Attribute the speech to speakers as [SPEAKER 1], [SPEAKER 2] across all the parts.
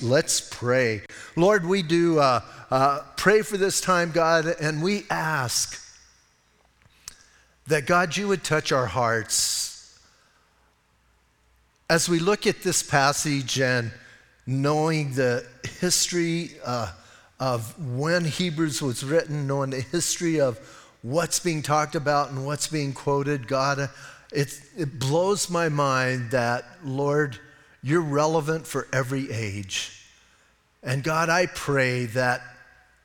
[SPEAKER 1] Let's, pray. Lord, we do uh, uh, pray for this time, God, and we ask that, God, you would touch our hearts. As we look at this passage and knowing the history uh, of when Hebrews was written, knowing the history of what's being talked about and what's being quoted, God, it, it blows my mind that, Lord, you're relevant for every age. And God, I pray that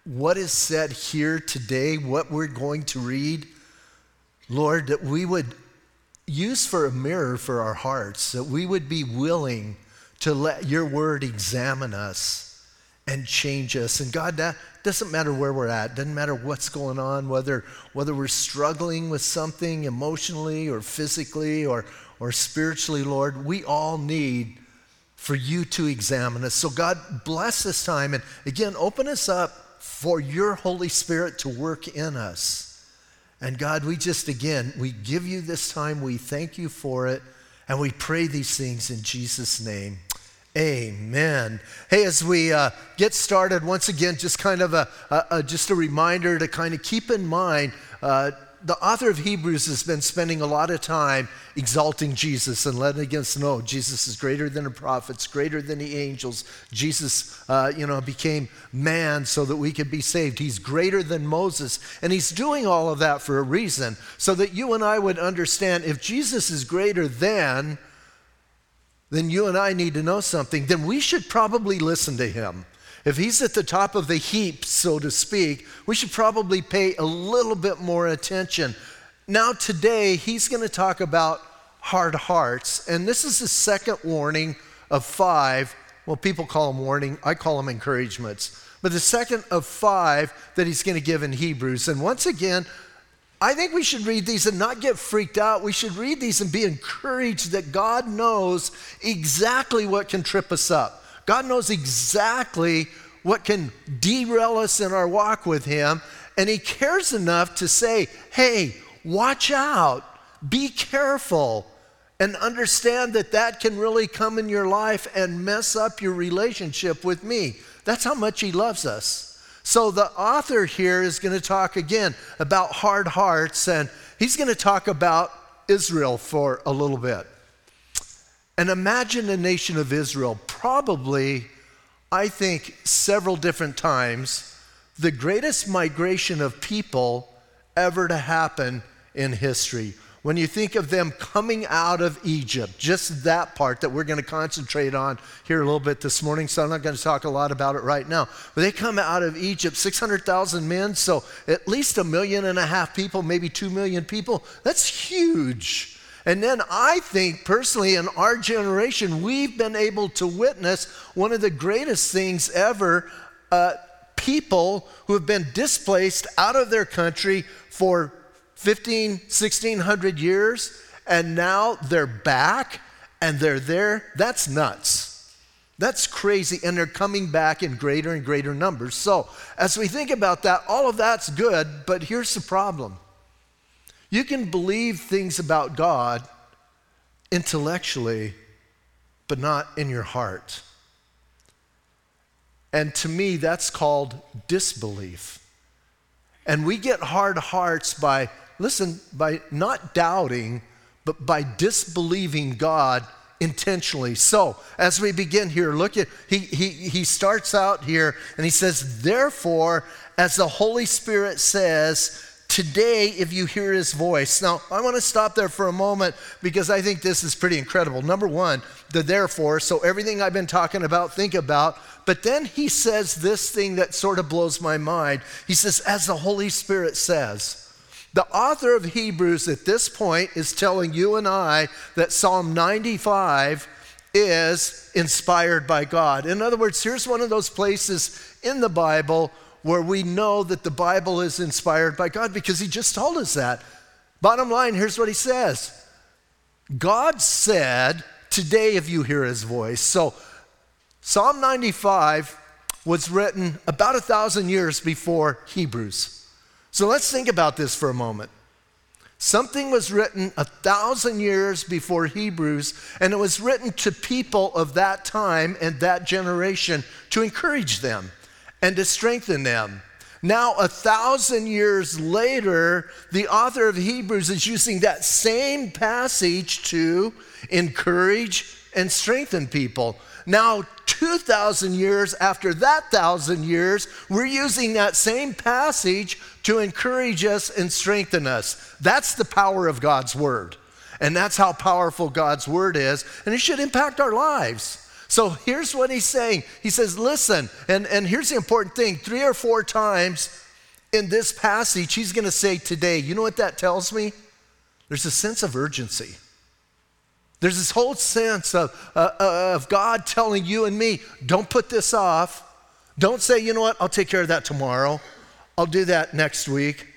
[SPEAKER 1] what is said here today, what we're going to read, Lord, that we would use for a mirror for our hearts, that we would be willing to let your word examine us and change us. And God, that doesn't matter where we're at, doesn't matter what's going on, whether, whether we're struggling with something emotionally or physically or, or spiritually, Lord, we all need for you to examine us. So, God, bless this time. And again, open us up for your Holy Spirit to work in us. And God, we just, again, we give you this time. We thank you for it. And we pray these things in Jesus' name. Amen. Hey, as we uh, get started, once again, just kind of a, a, a, just a reminder to kind of keep in mind. Uh, the author of Hebrews has been spending a lot of time exalting Jesus and letting us know Jesus is greater than the prophets, greater than the angels. Jesus, uh, you know, became man so that we could be saved. He's greater than Moses, and he's doing all of that for a reason, so that you and I would understand if Jesus is greater than then you and I need to know something, then we should probably listen to him. If he's at the top of the heap, so to speak, we should probably pay a little bit more attention. Now, today, he's going to talk about hard hearts, and this is the second warning of five. Well, people call them warning, I call them encouragements. But the second of five that he's going to give in Hebrews. And once again, I think we should read these and not get freaked out. We should read these and be encouraged that God knows exactly what can trip us up. God knows exactly what can derail us in our walk with Him. And He cares enough to say, hey, watch out, be careful, and understand that that can really come in your life and mess up your relationship with me. That's how much He loves us. So the author here is going to talk again about hard hearts, and he's going to talk about Israel for a little bit. And imagine the nation of Israel, probably, I think, several different times, the greatest migration of people ever to happen in history when you think of them coming out of Egypt, just that part that we're going to concentrate on here a little bit this morning, so I'm not going to talk a lot about it right now. But they come out of Egypt, 600,000 men, so at least a million and a half people, maybe two million people. That's huge. And then I think personally, in our generation, we've been able to witness one of the greatest things ever. Uh, people who have been displaced out of their country for 15, 1600 years, and now they're back and they're there. That's nuts. That's crazy. And they're coming back in greater and greater numbers. So, as we think about that, all of that's good, but here's the problem you can believe things about God intellectually, but not in your heart. And to me, that's called disbelief. And we get hard hearts by listen, by not doubting, but by disbelieving God intentionally. So, as we begin here, look at, he, he, he starts out here and he says, Therefore, as the Holy Spirit says, today if you hear his voice. Now, I want to stop there for a moment because I think this is pretty incredible. Number one, the therefore, so everything I've been talking about, think about. But then he says this thing that sort of blows my mind. He says, as the Holy Spirit says. The author of Hebrews at this point is telling you and I that Psalm 95 is inspired by God. In other words, here's one of those places in the Bible where we know that the Bible is inspired by God because he just told us that. Bottom line, here's what he says God said, Today, if you hear his voice. So, Psalm 95 was written about a thousand years before Hebrews. So let's think about this for a moment. Something was written a thousand years before Hebrews, and it was written to people of that time and that generation to encourage them and to strengthen them. Now, a thousand years later, the author of Hebrews is using that same passage to encourage and strengthen people. Now, 2,000 years after that thousand years, we're using that same passage to encourage us and strengthen us. That's the power of God's Word. And that's how powerful God's Word is. And it should impact our lives. So here's what he's saying He says, Listen, and, and here's the important thing three or four times in this passage, he's going to say today. You know what that tells me? There's a sense of urgency. There's this whole sense of, uh, uh, of God telling you and me, don't put this off. Don't say, you know what, I'll take care of that tomorrow. I'll do that next week.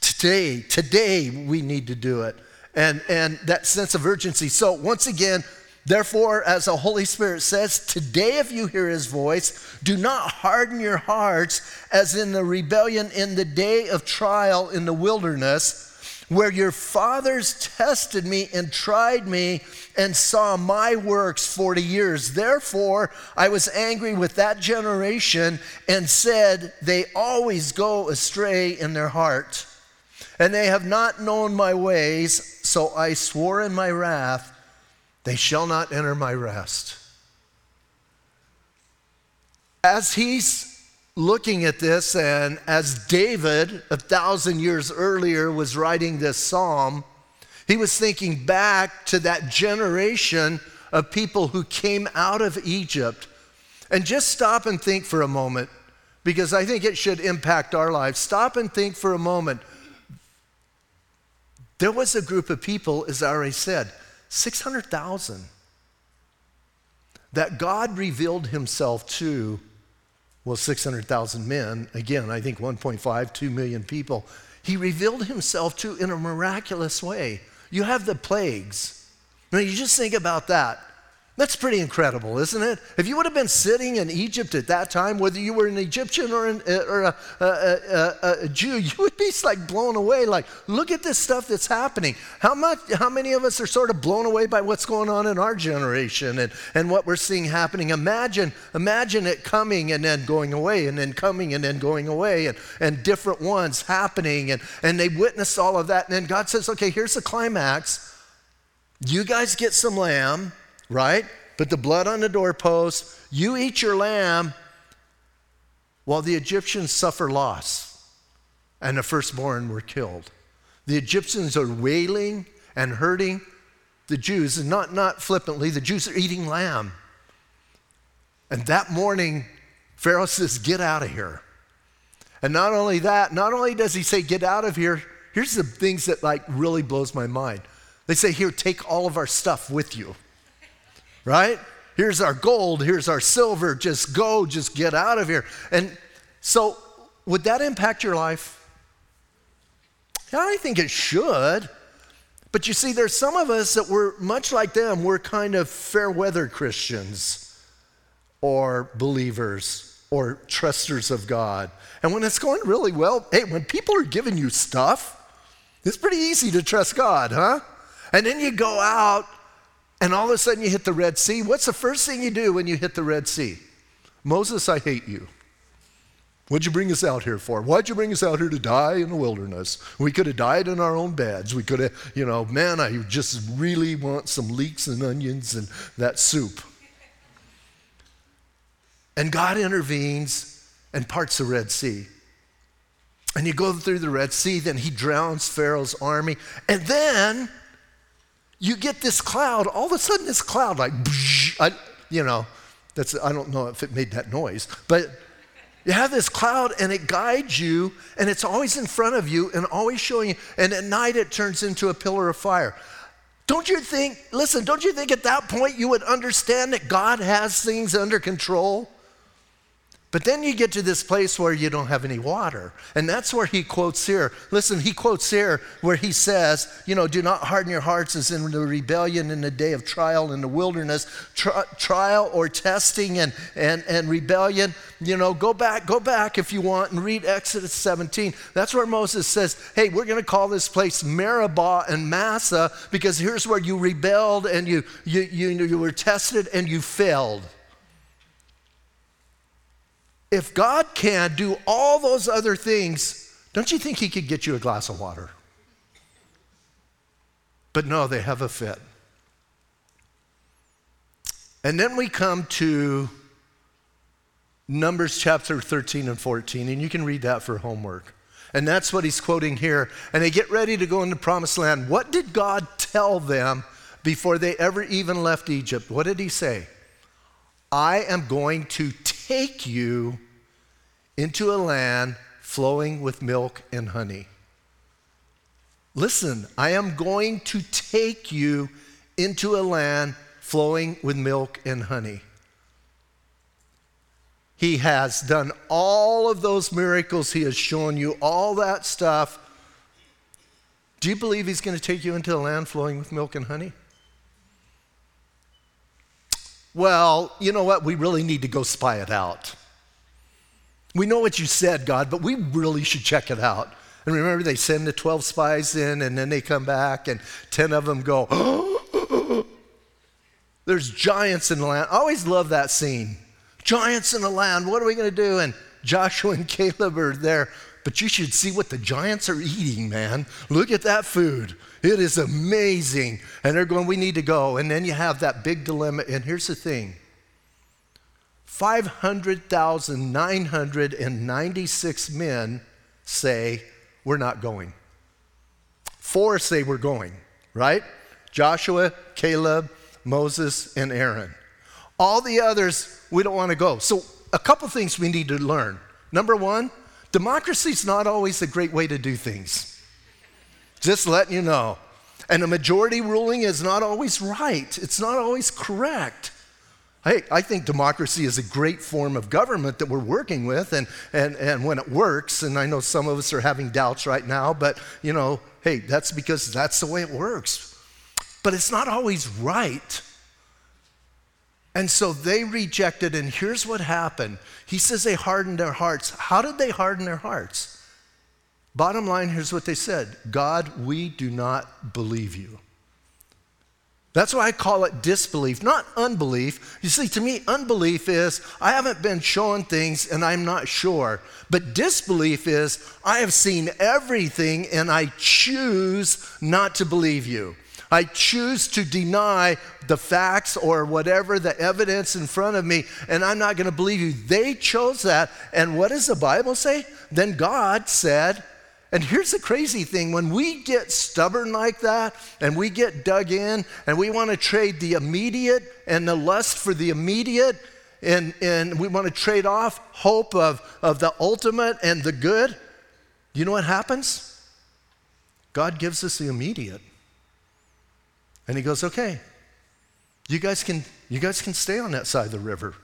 [SPEAKER 1] Today, today we need to do it. And, and that sense of urgency. So, once again, therefore, as the Holy Spirit says, today if you hear his voice, do not harden your hearts as in the rebellion in the day of trial in the wilderness where your fathers tested me and tried me and saw my works 40 years. Therefore, I was angry with that generation and said, They always go astray in their heart, and they have not known my ways. So I swore in my wrath, They shall not enter my rest. As he's looking at this, and as David, a thousand years earlier, was writing this psalm, he was thinking back to that generation of people who came out of Egypt. And just stop and think for a moment, because I think it should impact our lives. Stop and think for a moment. There was a group of people, as I already said, 600,000, that God revealed himself to well, 600,000 men, again, I think 1.5, 2 million people, he revealed himself to in a miraculous way. You have the plagues. Now, you just think about that. That's pretty incredible, isn't it? If you would have been sitting in Egypt at that time, whether you were an Egyptian or, an, uh, or a, a, a, a, Jew, you would be like blown away. Like, look at this stuff that's happening. How much? How many of us are sort of blown away by what's going on in our generation and, and what we're seeing happening? Imagine, imagine it coming and then going away, and then coming and then going away, and, and different ones happening, and, and they witness all of that. And then God says, "Okay, here's the climax. You guys get some lamb." Right? Put the blood on the doorpost. You eat your lamb while the Egyptians suffer loss and the firstborn were killed. The Egyptians are wailing and hurting the Jews, and not, not flippantly, the Jews are eating lamb. And that morning, Pharaoh says, Get out of here. And not only that, not only does he say, Get out of here, here's the things that like really blows my mind. They say, Here, take all of our stuff with you right? Here's our gold, here's our silver, just go, just get out of here. And so, would that impact your life? I think it should. But you see, there's some of us that we're much like them, we're kind of fair weather Christians or believers or trusters of God. And when it's going really well, hey, when people are giving you stuff, it's pretty easy to trust God, huh? And then you go out and all of a sudden you hit the Red Sea. What's the first thing you do when you hit the Red Sea? Moses, I hate you. What'd you bring us out here for? Why'd you bring us out here to die in the wilderness? We could have died in our own beds. We could have, you know, man, I just really want some leeks and onions and that soup. And God intervenes and parts the Red Sea. And you go through the Red Sea, then he drowns Pharaoh's army. And then you get this cloud, all of a sudden this cloud like, I, you know, that's, I don't know if it made that noise, but you have this cloud and it guides you and it's always in front of you and always showing you. And at night it turns into a pillar of fire. Don't you think, listen, don't you think at that point you would understand that God has things under control? But then you get to this place where you don't have any water. And that's where he quotes here. Listen, he quotes here where he says, you know, do not harden your hearts as in the rebellion in the day of trial in the wilderness. Tri- trial or testing and, and, and rebellion, you know, go back, go back if you want and read Exodus 17. That's where Moses says, hey, we're going to call this place Meribah and Massah because here's where you rebelled and you, you, you, you were tested and you failed. If God can do all those other things, don't you think He could get you a glass of water? But no, they have a fit. And then we come to Numbers chapter 13 and 14, and you can read that for homework. And that's what he's quoting here. And they get ready to go into promised land. What did God tell them before they ever even left Egypt? What did he say? I am going to take you into a land flowing with milk and honey. Listen, I am going to take you into a land flowing with milk and honey. He has done all of those miracles. He has shown you all that stuff. Do you believe He's going to take you into a land flowing with milk and honey? Well, you know what? We really need to go spy it out. We know what you said, God, but we really should check it out. And remember, they send the 12 spies in, and then they come back, and 10 of them go, There's giants in the land. I always love that scene. Giants in the land, what are we going to do? And Joshua and Caleb are there. But you should see what the giants are eating, man. Look at that food. It is amazing. And they're going, We need to go. And then you have that big dilemma. And here's the thing 500,996 men say, We're not going. Four say we're going, right? Joshua, Caleb, Moses, and Aaron. All the others, we don't want to go. So, a couple things we need to learn. Number one, democracy is not always a great way to do things. Just letting you know. And a majority ruling is not always right, it's not always correct. Hey, I think democracy is a great form of government that we're working with, and, and, and when it works, and I know some of us are having doubts right now, but you know, hey, that's because that's the way it works. But it's not always right. And so they rejected, and here's what happened. He says they hardened their hearts. How did they harden their hearts? Bottom line, here's what they said God, we do not believe you. That's why I call it disbelief, not unbelief. You see, to me, unbelief is I haven't been shown things and I'm not sure. But disbelief is I have seen everything and I choose not to believe you. I choose to deny the facts or whatever, the evidence in front of me, and I'm not going to believe you. They chose that. And what does the Bible say? Then God said, and here's the crazy thing when we get stubborn like that and we get dug in and we want to trade the immediate and the lust for the immediate, and, and we want to trade off hope of, of the ultimate and the good, you know what happens? God gives us the immediate. And he goes, okay, you guys can, you guys can stay on that side of the river.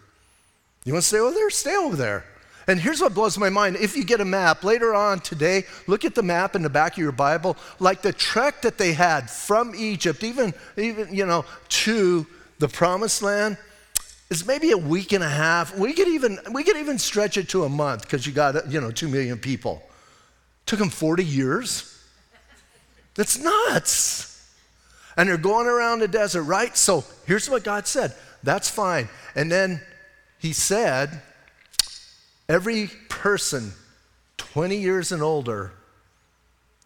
[SPEAKER 1] You want to stay over there? Stay over there. And here's what blows my mind. If you get a map later on today, look at the map in the back of your Bible, like the trek that they had from Egypt, even, even you know, to the promised land is maybe a week and a half. We could even, we could even stretch it to a month because you got, you know, two million people. Took them 40 years. That's nuts. And they're going around the desert, right? So here's what God said. That's fine. And then he said, Every person 20 years and older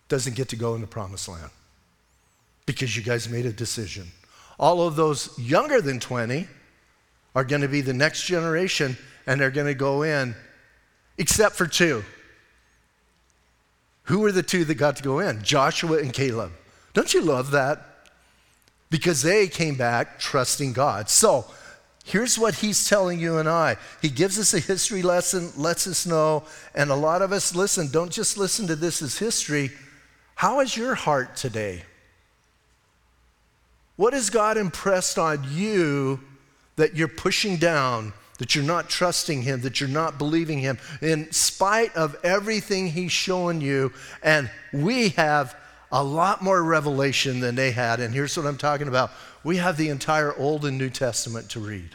[SPEAKER 1] doesn't get to go in the promised land because you guys made a decision. All of those younger than 20 are going to be the next generation and they're going to go in, except for two. Who were the two that got to go in? Joshua and Caleb. Don't you love that? Because they came back trusting God. So, Here's what he's telling you and I. He gives us a history lesson, lets us know, and a lot of us listen, don't just listen to this as history. How is your heart today? What has God impressed on you that you're pushing down, that you're not trusting Him, that you're not believing Him, in spite of everything He's showing you? And we have a lot more revelation than they had. And here's what I'm talking about we have the entire Old and New Testament to read.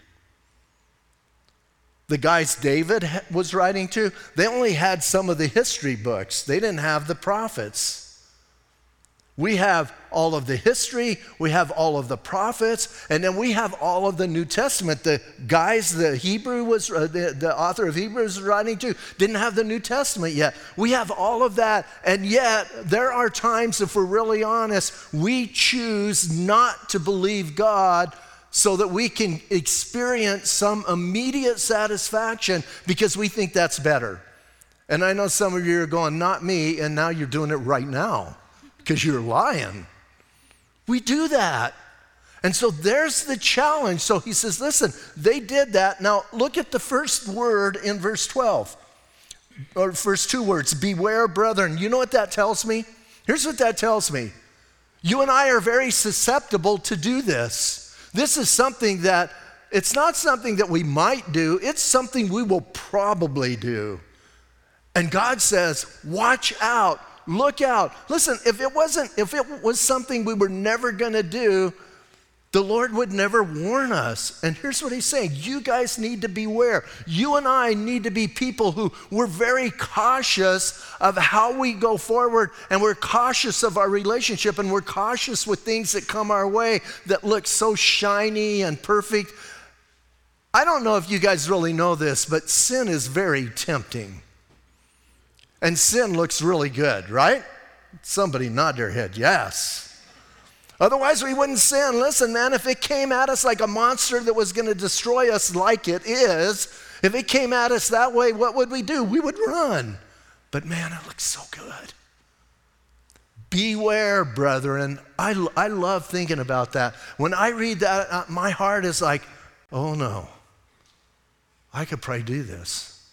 [SPEAKER 1] the guys David was writing to, they only had some of the history books, they didn't have the prophets. We have all of the history, we have all of the prophets, and then we have all of the New Testament. The guys the Hebrew was, uh, the, the author of Hebrews writing to, didn't have the New Testament yet. We have all of that, and yet there are times, if we're really honest, we choose not to believe God so that we can experience some immediate satisfaction because we think that's better. And I know some of you are going, not me, and now you're doing it right now because you're lying. We do that. And so there's the challenge. So he says, listen, they did that. Now look at the first word in verse 12, or first two words Beware, brethren. You know what that tells me? Here's what that tells me. You and I are very susceptible to do this. This is something that, it's not something that we might do, it's something we will probably do. And God says, watch out look out. Listen, if it wasn't, if it was something we were never going to do, the Lord would never warn us. And here's what he's saying you guys need to beware. You and I need to be people who we're very cautious of how we go forward, and we're cautious of our relationship, and we're cautious with things that come our way that look so shiny and perfect. I don't know if you guys really know this, but sin is very tempting. And sin looks really good, right? Somebody nod their head, yes. Otherwise, we wouldn't sin. Listen, man, if it came at us like a monster that was going to destroy us, like it is, if it came at us that way, what would we do? We would run. But man, it looks so good. Beware, brethren. I, I love thinking about that. When I read that, uh, my heart is like, oh no, I could probably do this.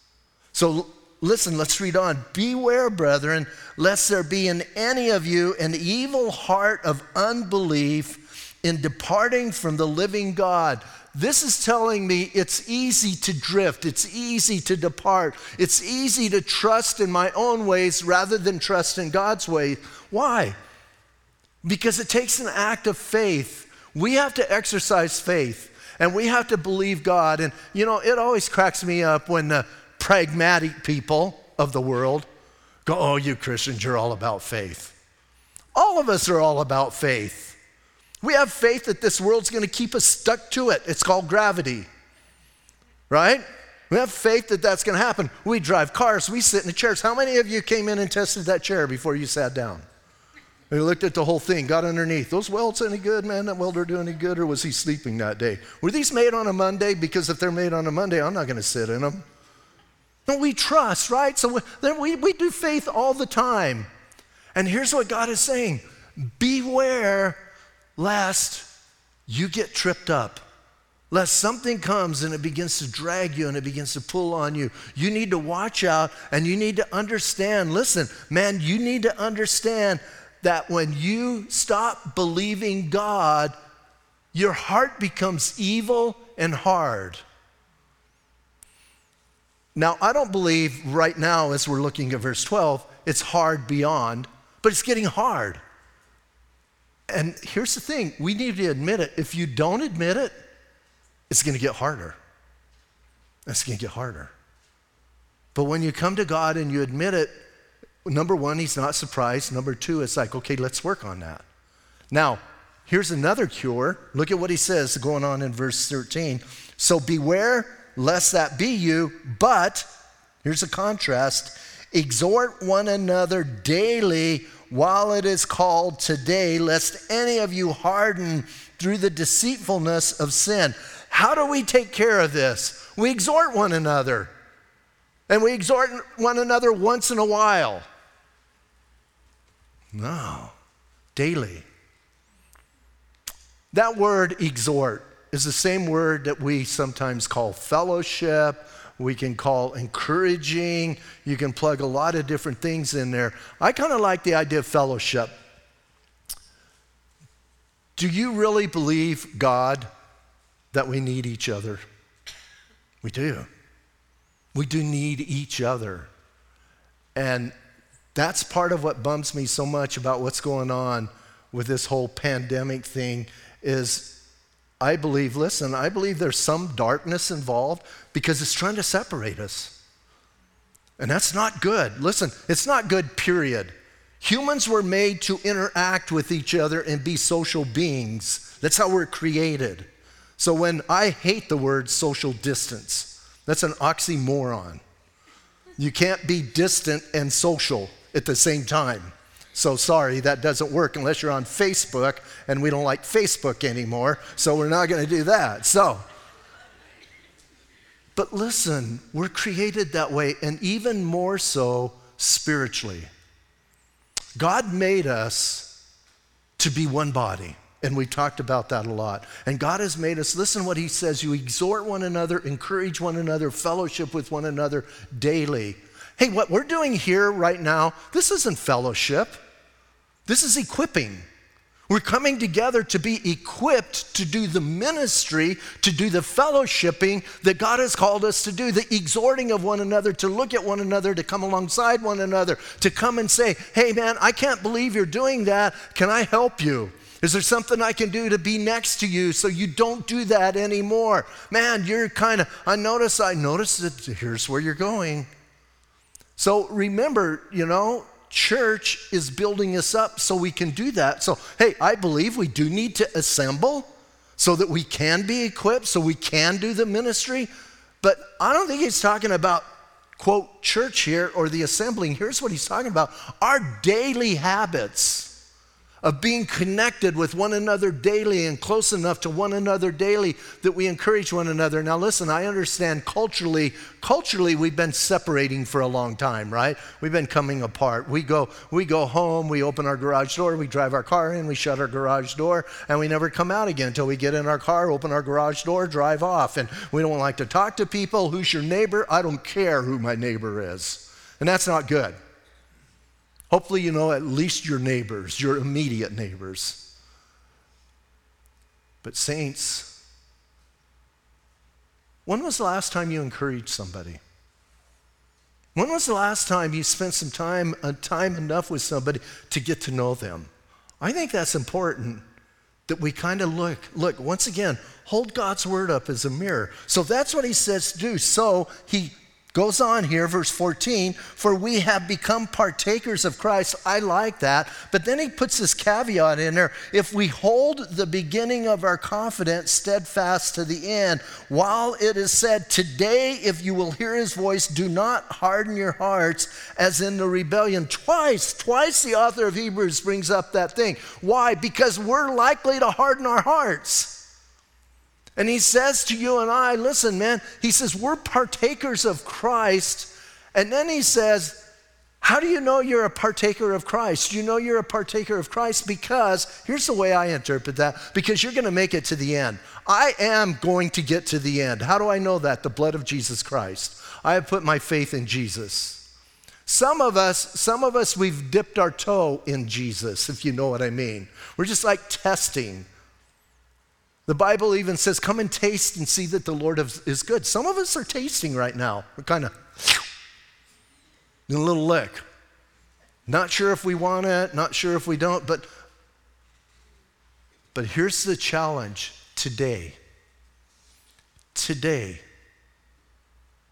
[SPEAKER 1] So listen, let's read on. Beware, brethren, lest there be in any of you an evil heart of unbelief in departing from the living God. This is telling me it's easy to drift, it's easy to depart, it's easy to trust in my own ways rather than trust in God's way. Why? Because it takes an act of faith. We have to exercise faith and we have to believe God. And you know, it always cracks me up when uh, pragmatic people of the world go, Oh, you Christians, you're all about faith. All of us are all about faith. We have faith that this world's going to keep us stuck to it. It's called gravity, right? We have faith that that's going to happen. We drive cars, we sit in the chairs. How many of you came in and tested that chair before you sat down? We looked at the whole thing, got underneath. Those welds any good, man? That welder do any good, or was he sleeping that day? Were these made on a Monday? Because if they're made on a Monday, I'm not going to sit in them. No, we trust, right? So we, we do faith all the time. And here's what God is saying Beware lest you get tripped up. Lest something comes and it begins to drag you and it begins to pull on you. You need to watch out and you need to understand. Listen, man, you need to understand that when you stop believing God, your heart becomes evil and hard. Now, I don't believe right now, as we're looking at verse 12, it's hard beyond, but it's getting hard. And here's the thing we need to admit it. If you don't admit it, it's going to get harder. It's going to get harder. But when you come to God and you admit it, number one, He's not surprised. Number two, it's like, okay, let's work on that. Now, here's another cure. Look at what He says going on in verse 13. So beware lest that be you, but, here's a contrast, exhort one another daily while it is called today, lest any of you harden through the deceitfulness of sin. How do we take care of this? We exhort one another. And we exhort one another once in a while. No, daily. That word exhort is the same word that we sometimes call fellowship. We can call encouraging. You can plug a lot of different things in there. I kind of like the idea of fellowship. Do you really believe, God, that we need each other? We do. We do need each other. And that's part of what bumps me so much about what's going on with this whole pandemic thing is I believe, listen, I believe there's some darkness involved because it's trying to separate us. And that's not good. Listen, it's not good, period. Humans were made to interact with each other and be social beings. That's how we're created. So when I hate the word social distance, that's an oxymoron. You can't be distant and social at the same time. So sorry, that doesn't work unless you're on Facebook, and we don't like Facebook anymore, so we're not going to do that. So, but listen, we're created that way, and even more so spiritually. God made us to be one body. And we talked about that a lot. And God has made us, listen what He says you exhort one another, encourage one another, fellowship with one another daily. Hey, what we're doing here right now, this isn't fellowship. This is equipping. We're coming together to be equipped to do the ministry, to do the fellowshipping that God has called us to do, the exhorting of one another, to look at one another, to come alongside one another, to come and say, Hey, man, I can't believe you're doing that. Can I help you? Is there something I can do to be next to you so you don't do that anymore? Man, you're kind of, I notice, I notice that here's where you're going. So remember, you know, church is building us up so we can do that. So, hey, I believe we do need to assemble so that we can be equipped, so we can do the ministry. But I don't think he's talking about, quote, church here or the assembling. Here's what he's talking about our daily habits of being connected with one another daily and close enough to one another daily that we encourage one another. Now, listen, I understand culturally, culturally we've been separating for a long time, right? We've been coming apart. We go, we go home, we open our garage door, we drive our car in, we shut our garage door, and we never come out again until we get in our car, open our garage door, drive off. And we don't like to talk to people. Who's your neighbor? I don't care who my neighbor is. And that's not good. Hopefully, you know at least your neighbors, your immediate neighbors. But, saints, when was the last time you encouraged somebody? When was the last time you spent some time, uh, time enough with somebody to get to know them? I think that's important that we kind of look, look, once again, hold God's word up as a mirror. So that's what he says to do. So he Goes on here, verse 14, for we have become partakers of Christ. I like that. But then he puts this caveat in there if we hold the beginning of our confidence steadfast to the end, while it is said, Today, if you will hear his voice, do not harden your hearts as in the rebellion. Twice, twice the author of Hebrews brings up that thing. Why? Because we're likely to harden our hearts. And he says to you and I, listen, man, he says, we're partakers of Christ. And then he says, how do you know you're a partaker of Christ? You know you're a partaker of Christ because, here's the way I interpret that, because you're going to make it to the end. I am going to get to the end. How do I know that? The blood of Jesus Christ. I have put my faith in Jesus. Some of us, some of us, we've dipped our toe in Jesus, if you know what I mean. We're just like testing. The Bible even says, Come and taste and see that the Lord is good. Some of us are tasting right now. We're kind of in a little lick. Not sure if we want it, not sure if we don't, but, but here's the challenge today. Today,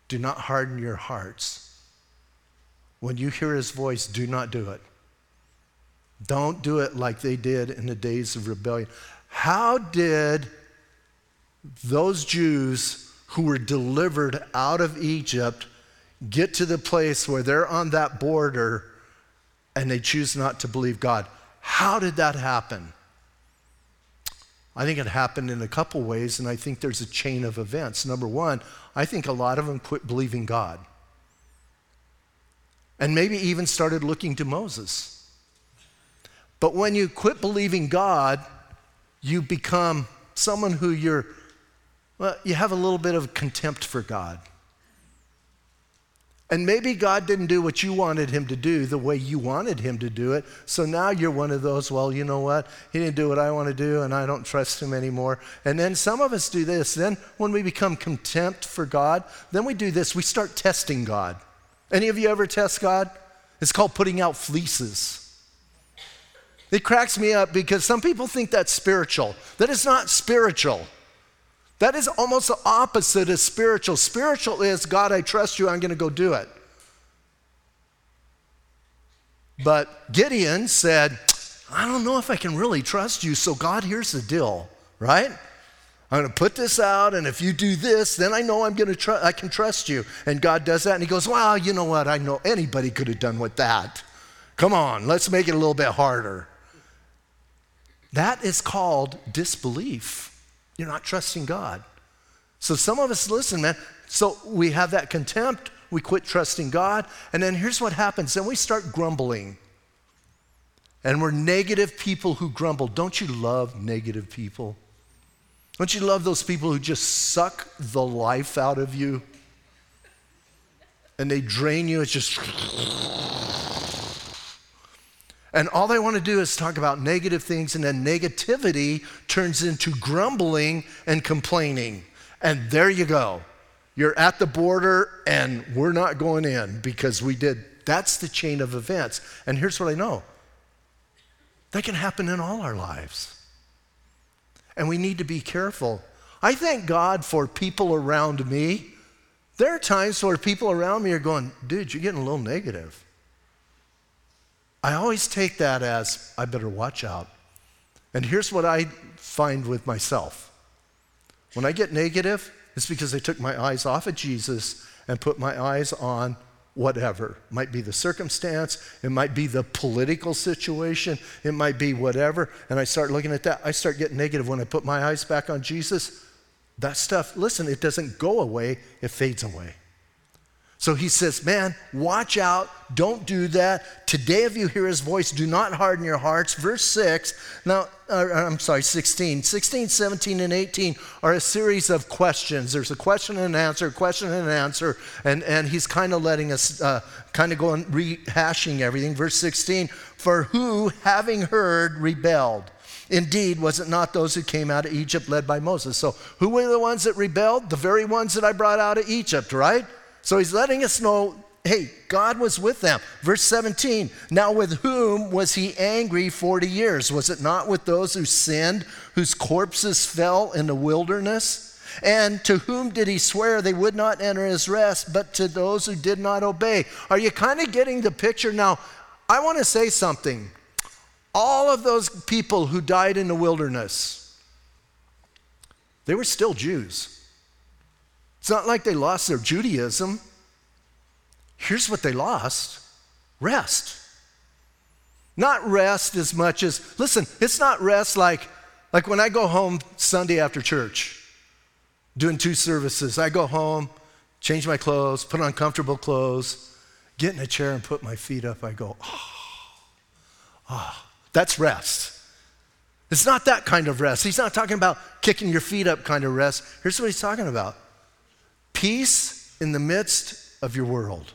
[SPEAKER 1] do not harden your hearts. When you hear his voice, do not do it. Don't do it like they did in the days of rebellion. How did those Jews who were delivered out of Egypt get to the place where they're on that border and they choose not to believe God? How did that happen? I think it happened in a couple ways, and I think there's a chain of events. Number one, I think a lot of them quit believing God. And maybe even started looking to Moses. But when you quit believing God, you become someone who you're, well, you have a little bit of contempt for God. And maybe God didn't do what you wanted him to do the way you wanted him to do it. So now you're one of those, well, you know what? He didn't do what I want to do, and I don't trust him anymore. And then some of us do this. Then when we become contempt for God, then we do this. We start testing God. Any of you ever test God? It's called putting out fleeces. It cracks me up because some people think that's spiritual. That is not spiritual. That is almost the opposite of spiritual. Spiritual is, God, I trust you, I'm going to go do it. But Gideon said, I don't know if I can really trust you, so God, here's the deal, right? I'm going to put this out, and if you do this, then I know I'm going to tr- I can trust you. And God does that, and He goes, Well, you know what? I know anybody could have done with that. Come on, let's make it a little bit harder. That is called disbelief. You're not trusting God. So some of us listen, man. So we have that contempt, we quit trusting God, and then here's what happens. Then we start grumbling. And we're negative people who grumble. Don't you love negative people? Don't you love those people who just suck the life out of you? And they drain you. It's just. And all they want to do is talk about negative things, and then negativity turns into grumbling and complaining. And there you go. You're at the border, and we're not going in because we did. That's the chain of events. And here's what I know that can happen in all our lives. And we need to be careful. I thank God for people around me. There are times where people around me are going, dude, you're getting a little negative. I always take that as, I better watch out. And here's what I find with myself when I get negative, it's because I took my eyes off of Jesus and put my eyes on whatever. It might be the circumstance, it might be the political situation, it might be whatever. And I start looking at that. I start getting negative when I put my eyes back on Jesus. That stuff, listen, it doesn't go away, it fades away. So he says, Man, watch out. Don't do that. Today, if you hear his voice, do not harden your hearts. Verse 6, now, uh, I'm sorry, 16. 16, 17, and 18 are a series of questions. There's a question and an answer, question and an answer, and, and he's kind of letting us uh, kind of go and rehashing everything. Verse 16, for who, having heard, rebelled? Indeed, was it not those who came out of Egypt led by Moses? So, who were the ones that rebelled? The very ones that I brought out of Egypt, right? So he's letting us know hey, God was with them. Verse 17, now with whom was he angry 40 years? Was it not with those who sinned, whose corpses fell in the wilderness? And to whom did he swear they would not enter his rest, but to those who did not obey? Are you kind of getting the picture? Now, I want to say something. All of those people who died in the wilderness, they were still Jews. It's not like they lost their Judaism. Here's what they lost rest. Not rest as much as, listen, it's not rest like, like when I go home Sunday after church, doing two services. I go home, change my clothes, put on comfortable clothes, get in a chair and put my feet up. I go, oh, oh, that's rest. It's not that kind of rest. He's not talking about kicking your feet up kind of rest. Here's what he's talking about Peace in the midst of your world.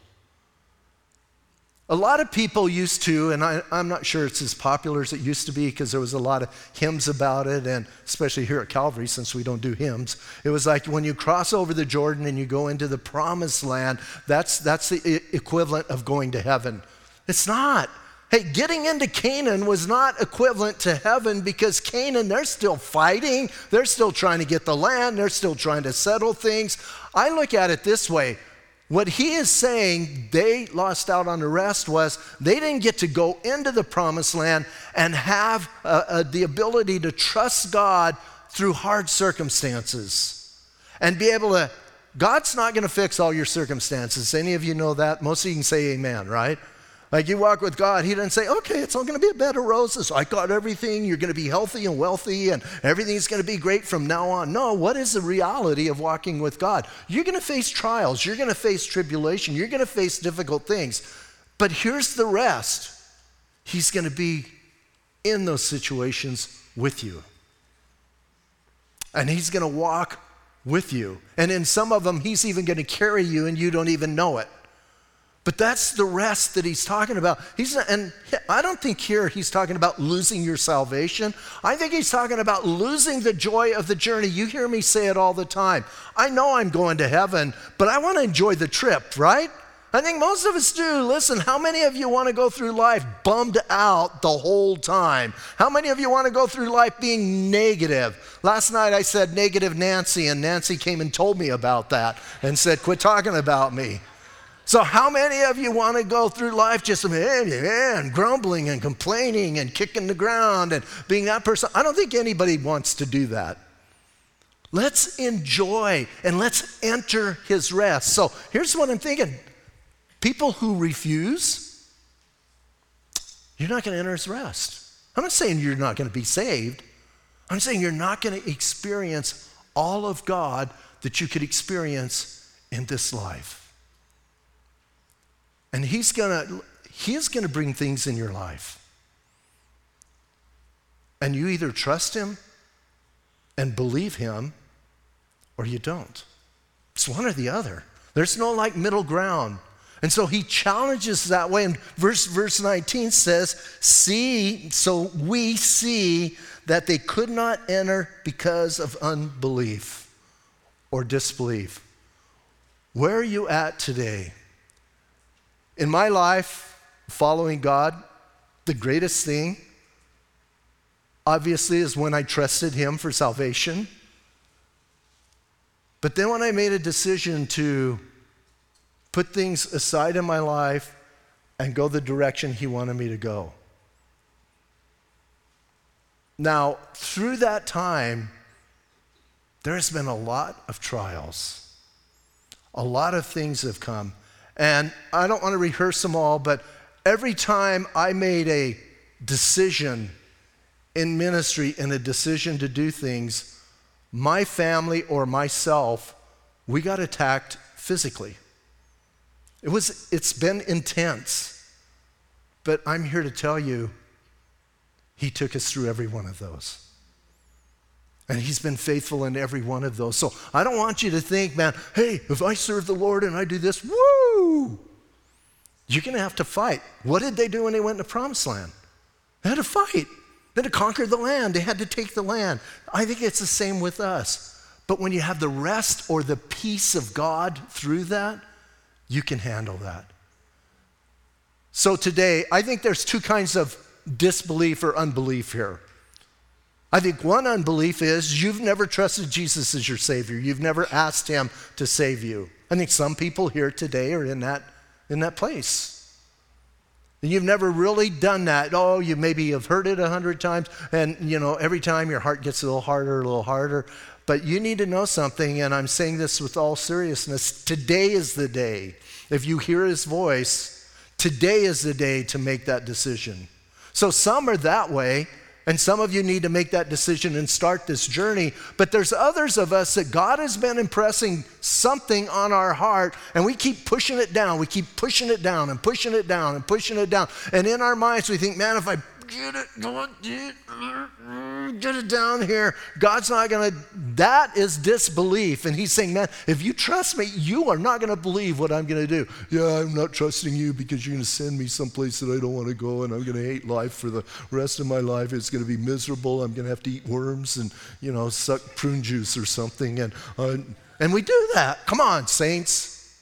[SPEAKER 1] A lot of people used to, and I, am not sure it's as popular as it used to be because there was a lot of hymns about it, and especially here at Calvary, since we don't do hymns, it was like when you cross over the Jordan and you go into the promised land, that's, that's the equivalent of going to heaven. It's not. Hey, getting into Canaan was not equivalent to heaven because Canaan, they're still fighting. They're still trying to get the land. They're still trying to settle things. I look at it this way what he is saying they lost out on the rest was they didn't get to go into the promised land and have uh, uh, the ability to trust God through hard circumstances and be able to. God's not going to fix all your circumstances. Any of you know that? Most of you can say amen, right? Like you walk with God, He doesn't say, okay, it's all going to be a bed of roses. I got everything. You're going to be healthy and wealthy and everything's going to be great from now on. No, what is the reality of walking with God? You're going to face trials. You're going to face tribulation. You're going to face difficult things. But here's the rest He's going to be in those situations with you. And He's going to walk with you. And in some of them, He's even going to carry you and you don't even know it. But that's the rest that he's talking about. He's not, and I don't think here he's talking about losing your salvation. I think he's talking about losing the joy of the journey. You hear me say it all the time. I know I'm going to heaven, but I want to enjoy the trip, right? I think most of us do. Listen, how many of you want to go through life bummed out the whole time? How many of you want to go through life being negative? Last night I said negative Nancy, and Nancy came and told me about that and said, Quit talking about me. So, how many of you want to go through life just man, grumbling and complaining and kicking the ground and being that person? I don't think anybody wants to do that. Let's enjoy and let's enter his rest. So, here's what I'm thinking People who refuse, you're not going to enter his rest. I'm not saying you're not going to be saved. I'm saying you're not going to experience all of God that you could experience in this life. And he's to he's to bring things in your life. And you either trust him and believe him or you don't. It's one or the other. There's no like middle ground. And so he challenges that way. And verse, verse 19 says, See, so we see that they could not enter because of unbelief or disbelief. Where are you at today? In my life, following God, the greatest thing, obviously, is when I trusted Him for salvation. But then when I made a decision to put things aside in my life and go the direction He wanted me to go. Now, through that time, there has been a lot of trials. A lot of things have come. And I don't want to rehearse them all, but every time I made a decision in ministry and a decision to do things, my family or myself, we got attacked physically. It was, it's been intense. But I'm here to tell you, He took us through every one of those. And He's been faithful in every one of those. So I don't want you to think, man, hey, if I serve the Lord and I do this, woo! You're going to have to fight. What did they do when they went to promised land? They had to fight. They had to conquer the land. They had to take the land. I think it's the same with us. But when you have the rest or the peace of God through that, you can handle that. So today, I think there's two kinds of disbelief or unbelief here. I think one unbelief is you've never trusted Jesus as your Savior. You've never asked Him to save you. I think some people here today are in that, in that place. And you've never really done that. Oh, you maybe have heard it a hundred times, and you know, every time your heart gets a little harder, a little harder. But you need to know something, and I'm saying this with all seriousness. Today is the day. If you hear his voice, today is the day to make that decision. So some are that way, and some of you need to make that decision and start this journey. But there's others of us that God has been impressing something on our heart, and we keep pushing it down. We keep pushing it down and pushing it down and pushing it down. And in our minds, we think, man, if I get it, get it down here. God's not going to, that is disbelief. And he's saying, man, if you trust me, you are not going to believe what I'm going to do. Yeah, I'm not trusting you because you're going to send me someplace that I don't want to go and I'm going to hate life for the rest of my life. It's going to be miserable. I'm going to have to eat worms and, you know, suck prune juice or something. And, uh, and we do that. Come on, saints.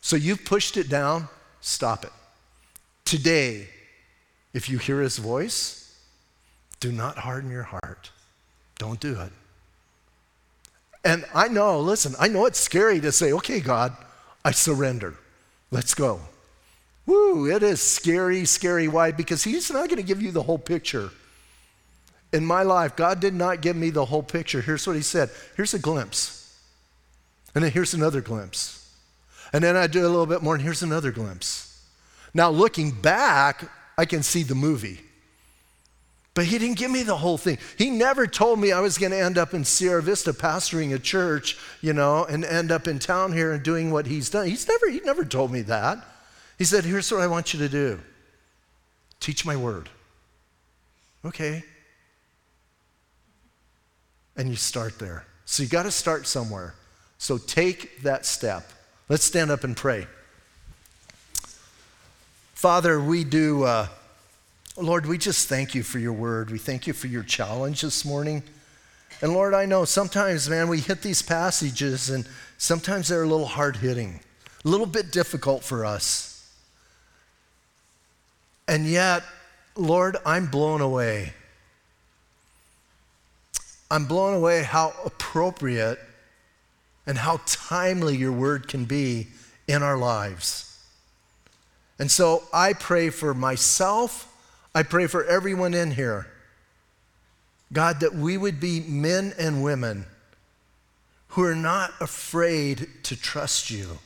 [SPEAKER 1] So you've pushed it down, stop it. Today, if you hear his voice, do not harden your heart. Don't do it. And I know, listen, I know it's scary to say, okay, God, I surrender. Let's go. Woo, it is scary, scary. Why? Because He's not going to give you the whole picture. In my life, God did not give me the whole picture. Here's what He said here's a glimpse. And then here's another glimpse. And then I do a little bit more, and here's another glimpse. Now, looking back, I can see the movie. But he didn't give me the whole thing. He never told me I was going to end up in Sierra Vista pastoring a church, you know, and end up in town here and doing what he's done. He's never, he never told me that. He said, Here's what I want you to do teach my word. Okay. And you start there. So you got to start somewhere. So take that step. Let's stand up and pray. Father, we do, uh, Lord, we just thank you for your word. We thank you for your challenge this morning. And Lord, I know sometimes, man, we hit these passages and sometimes they're a little hard hitting. a little bit difficult for us. And yet, Lord, I'm blown away. I'm blown away how appropriate and how timely your word can be in our lives. And so I pray for myself, I pray for everyone in here. God, that we would be men and women who are not afraid to trust you.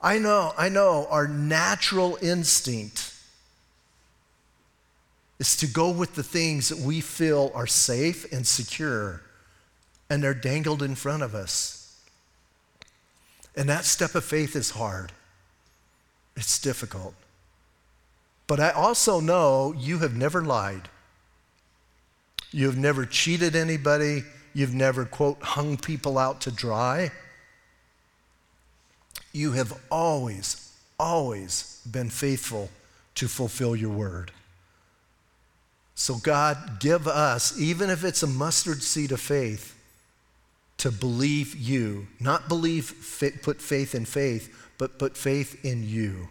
[SPEAKER 1] I know, I know our natural instinct is to go with the things that we feel are safe and secure, and they're dangled in front of us. And that step of faith is hard, it's difficult. But I also know you have never lied. You've never cheated anybody. You've never, quote, hung people out to dry. You have always, always been faithful to fulfill your word. So, God, give us, even if it's a mustard seed of faith, to believe you. Not believe, put faith in faith, but put faith in you.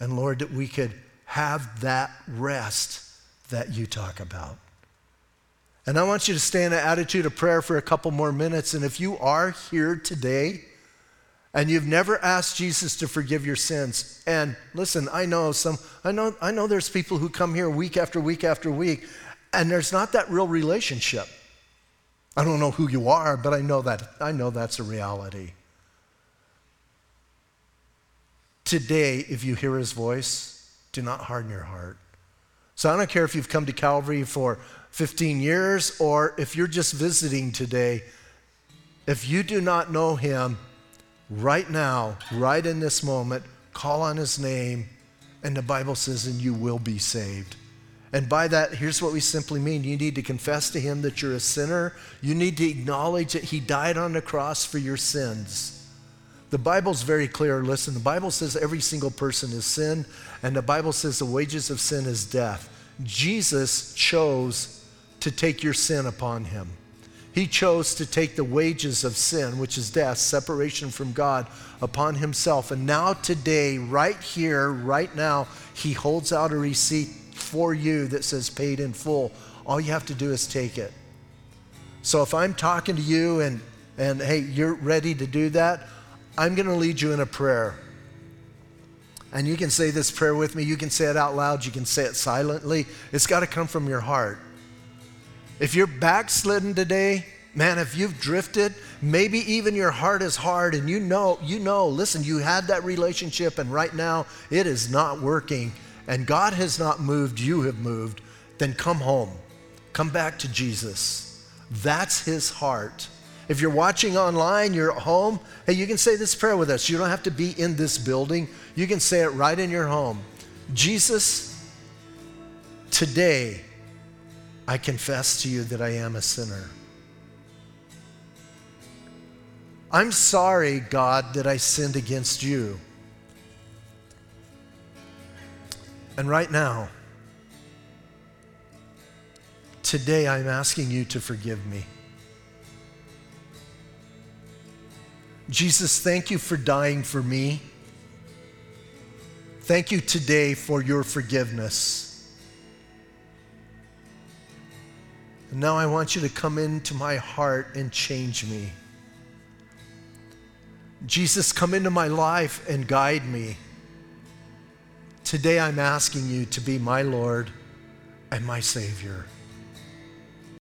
[SPEAKER 1] And Lord, that we could have that rest that you talk about. And I want you to stay in an attitude of prayer for a couple more minutes. And if you are here today and you've never asked Jesus to forgive your sins, and listen, I know some, I know, I know there's people who come here week after week after week, and there's not that real relationship. I don't know who you are, but I know that I know that's a reality. Today, if you hear his voice, do not harden your heart. So I don't care if you've come to Calvary for 15 years or if you're just visiting today. If you do not know him right now, right in this moment, call on his name, and the Bible says, and you will be saved. And by that, here's what we simply mean you need to confess to him that you're a sinner, you need to acknowledge that he died on the cross for your sins. The Bible's very clear. Listen, the Bible says every single person is sin, and the Bible says the wages of sin is death. Jesus chose to take your sin upon him. He chose to take the wages of sin, which is death, separation from God, upon himself. And now, today, right here, right now, he holds out a receipt for you that says paid in full. All you have to do is take it. So if I'm talking to you and, and hey, you're ready to do that, I'm going to lead you in a prayer. And you can say this prayer with me. You can say it out loud. You can say it silently. It's got to come from your heart. If you're backslidden today, man, if you've drifted, maybe even your heart is hard and you know, you know, listen, you had that relationship and right now it is not working and God has not moved, you have moved, then come home. Come back to Jesus. That's his heart. If you're watching online, you're at home, hey, you can say this prayer with us. You don't have to be in this building. You can say it right in your home. Jesus, today I confess to you that I am a sinner. I'm sorry, God, that I sinned against you. And right now, today I'm asking you to forgive me. Jesus, thank you for dying for me. Thank you today for your forgiveness. And now I want you to come into my heart and change me. Jesus, come into my life and guide me. Today I'm asking you to be my Lord and my Savior.